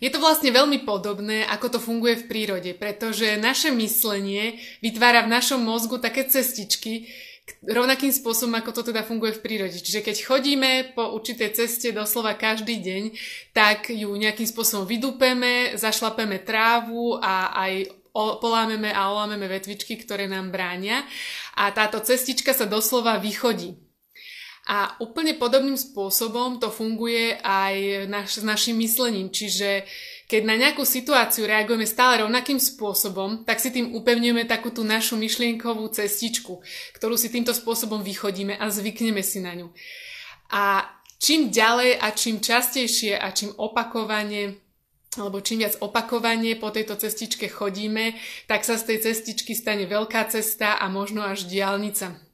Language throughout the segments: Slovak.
Je to vlastne veľmi podobné, ako to funguje v prírode, pretože naše myslenie vytvára v našom mozgu také cestičky, rovnakým spôsobom, ako to teda funguje v prírode. Čiže keď chodíme po určitej ceste doslova každý deň, tak ju nejakým spôsobom vydúpeme, zašlapeme trávu a aj polámeme a olámeme vetvičky, ktoré nám bránia. A táto cestička sa doslova vychodí. A úplne podobným spôsobom to funguje aj naš, s našim myslením. Čiže keď na nejakú situáciu reagujeme stále rovnakým spôsobom, tak si tým upevňujeme takú tú našu myšlienkovú cestičku, ktorú si týmto spôsobom vychodíme a zvykneme si na ňu. A čím ďalej a čím častejšie a čím opakovane alebo čím viac opakovanie po tejto cestičke chodíme, tak sa z tej cestičky stane veľká cesta a možno až diálnica.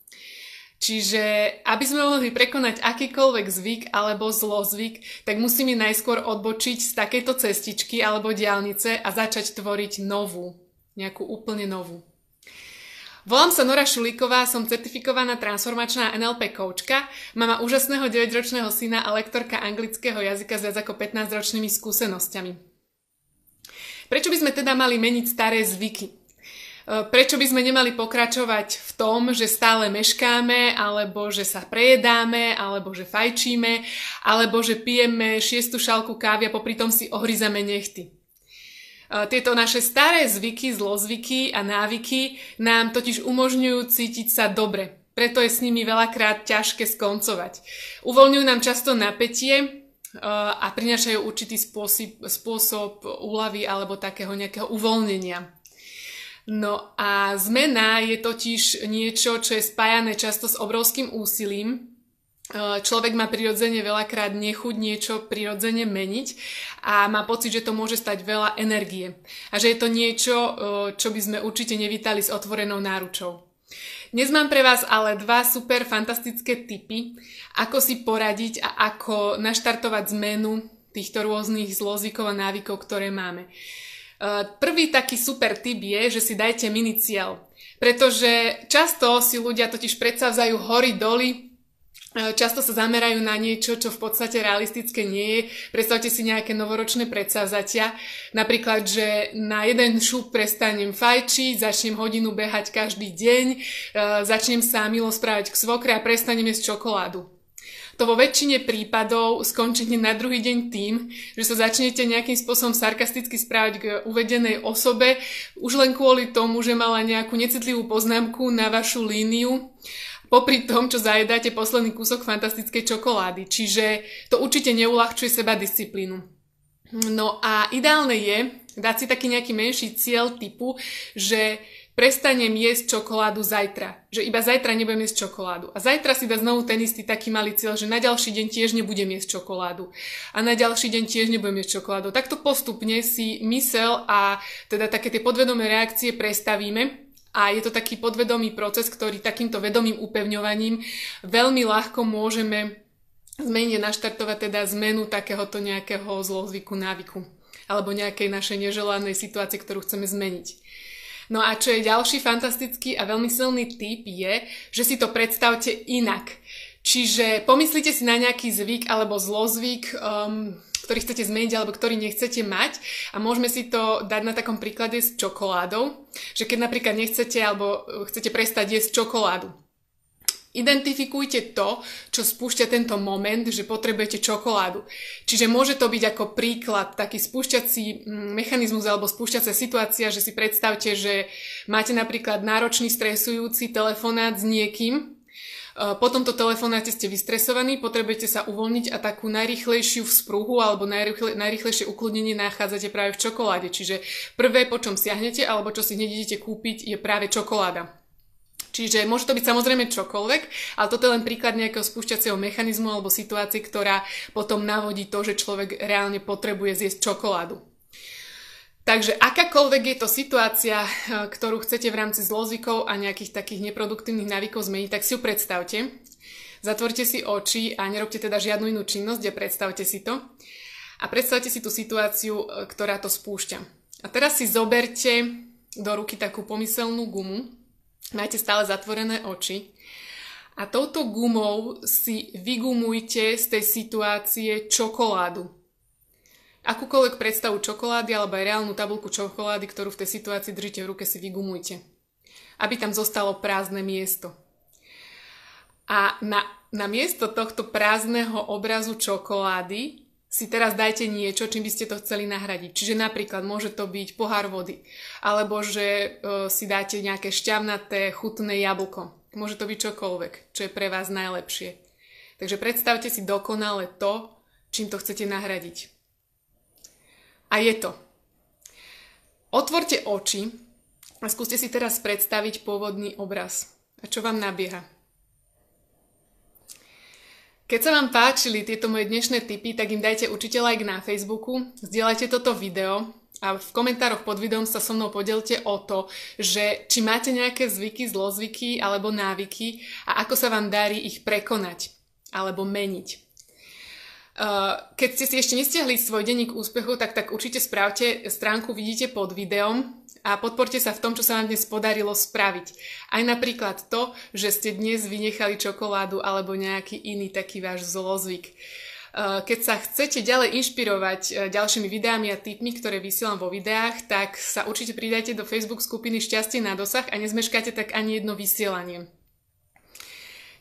Čiže aby sme mohli prekonať akýkoľvek zvyk alebo zlozvyk, tak musíme najskôr odbočiť z takejto cestičky alebo diálnice a začať tvoriť novú, nejakú úplne novú. Volám sa Nora Šulíková, som certifikovaná transformačná NLP koučka, mama úžasného 9-ročného syna a lektorka anglického jazyka s viac ako 15-ročnými skúsenosťami. Prečo by sme teda mali meniť staré zvyky? E, prečo by sme nemali pokračovať v tom, že stále meškáme, alebo že sa prejedáme, alebo že fajčíme, alebo že pijeme šiestu šálku kávy a popri tom si ohryzame nechty. E, tieto naše staré zvyky, zlozvyky a návyky nám totiž umožňujú cítiť sa dobre. Preto je s nimi veľakrát ťažké skoncovať. Uvoľňujú nám často napätie e, a prinášajú určitý spôsob, spôsob úlavy alebo takého nejakého uvoľnenia. No a zmena je totiž niečo, čo je spájané často s obrovským úsilím. E, človek má prirodzene veľakrát nechuť niečo prirodzene meniť a má pocit, že to môže stať veľa energie. A že je to niečo, e, čo by sme určite nevítali s otvorenou náručou. Dnes mám pre vás ale dva super fantastické tipy, ako si poradiť a ako naštartovať zmenu týchto rôznych zlozvykov a návykov, ktoré máme. Eh, prvý taký super tip je, že si dajte mini cieľ. Pretože často si ľudia totiž predsavzajú hory doly, eh, často sa zamerajú na niečo, čo v podstate realistické nie je. Predstavte si nejaké novoročné predsavzatia. Napríklad, že na jeden šup prestanem fajčiť, začnem hodinu behať každý deň, eh, začnem sa milo správať k svokre a prestanem jesť čokoládu to vo väčšine prípadov skončí na druhý deň tým, že sa začnete nejakým spôsobom sarkasticky správať k uvedenej osobe, už len kvôli tomu, že mala nejakú necitlivú poznámku na vašu líniu, popri tom, čo zajedáte posledný kúsok fantastickej čokolády. Čiže to určite neulahčuje seba disciplínu. No a ideálne je dať si taký nejaký menší cieľ typu, že prestanem jesť čokoládu zajtra. Že iba zajtra nebudem jesť čokoládu. A zajtra si dá znovu ten istý taký malý cieľ, že na ďalší deň tiež nebudem jesť čokoládu. A na ďalší deň tiež nebudem jesť čokoládu. Takto postupne si mysel a teda také tie podvedomé reakcie prestavíme a je to taký podvedomý proces, ktorý takýmto vedomým upevňovaním veľmi ľahko môžeme zmeniť naštartovať teda zmenu takéhoto nejakého zlozvyku, návyku alebo nejakej našej neželanej situácie, ktorú chceme zmeniť. No a čo je ďalší fantastický a veľmi silný tip je, že si to predstavte inak. Čiže pomyslite si na nejaký zvyk alebo zlozvyk, um, ktorý chcete zmeniť alebo ktorý nechcete mať a môžeme si to dať na takom príklade s čokoládou, že keď napríklad nechcete alebo chcete prestať jesť čokoládu, Identifikujte to, čo spúšťa tento moment, že potrebujete čokoládu. Čiže môže to byť ako príklad taký spúšťací mm, mechanizmus alebo spúšťacia situácia, že si predstavte, že máte napríklad náročný stresujúci telefonát s niekým, e, po tomto telefonáte ste vystresovaní, potrebujete sa uvoľniť a takú najrychlejšiu vzpruhu alebo najrychle, najrychlejšie ukludnenie nachádzate práve v čokoláde. Čiže prvé, po čom siahnete alebo čo si hneď idete kúpiť, je práve čokoláda. Čiže môže to byť samozrejme čokoľvek, ale toto je len príklad nejakého spúšťacieho mechanizmu alebo situácie, ktorá potom navodí to, že človek reálne potrebuje zjesť čokoládu. Takže akákoľvek je to situácia, eh, ktorú chcete v rámci zlozvykov a nejakých takých neproduktívnych návykov zmeniť, tak si ju predstavte. Zatvorte si oči a nerobte teda žiadnu inú činnosť a predstavte si to. A predstavte si tú situáciu, eh, ktorá to spúšťa. A teraz si zoberte do ruky takú pomyselnú gumu, Majte stále zatvorené oči. A touto gumou si vygumujte z tej situácie čokoládu. Akúkoľvek predstavu čokolády alebo aj reálnu tabulku čokolády, ktorú v tej situácii držíte v ruke, si vygumujte. Aby tam zostalo prázdne miesto. A na, na miesto tohto prázdneho obrazu čokolády si teraz dajte niečo, čím by ste to chceli nahradiť. Čiže napríklad môže to byť pohár vody, alebo že e, si dáte nejaké šťavnaté, chutné jablko. Môže to byť čokoľvek, čo je pre vás najlepšie. Takže predstavte si dokonale to, čím to chcete nahradiť. A je to. Otvorte oči a skúste si teraz predstaviť pôvodný obraz. A čo vám nabieha? Keď sa vám páčili tieto moje dnešné tipy, tak im dajte určite like na Facebooku, zdieľajte toto video a v komentároch pod videom sa so mnou podelte o to, že či máte nejaké zvyky, zlozvyky alebo návyky a ako sa vám darí ich prekonať alebo meniť. Keď ste si ešte nestiahli svoj denník úspechu, tak, tak určite správte stránku vidíte pod videom a podporte sa v tom, čo sa vám dnes podarilo spraviť. Aj napríklad to, že ste dnes vynechali čokoládu alebo nejaký iný taký váš zlozvyk. Uh, keď sa chcete ďalej inšpirovať uh, ďalšími videami a tipmi, ktoré vysielam vo videách, tak sa určite pridajte do Facebook skupiny Šťastie na dosah a nezmeškáte tak ani jedno vysielanie.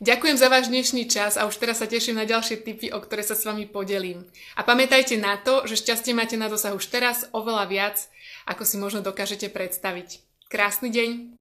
Ďakujem za váš dnešný čas a už teraz sa teším na ďalšie tipy, o ktoré sa s vami podelím. A pamätajte na to, že šťastie máte na dosah už teraz oveľa viac, ako si možno dokážete predstaviť. Krásny deň!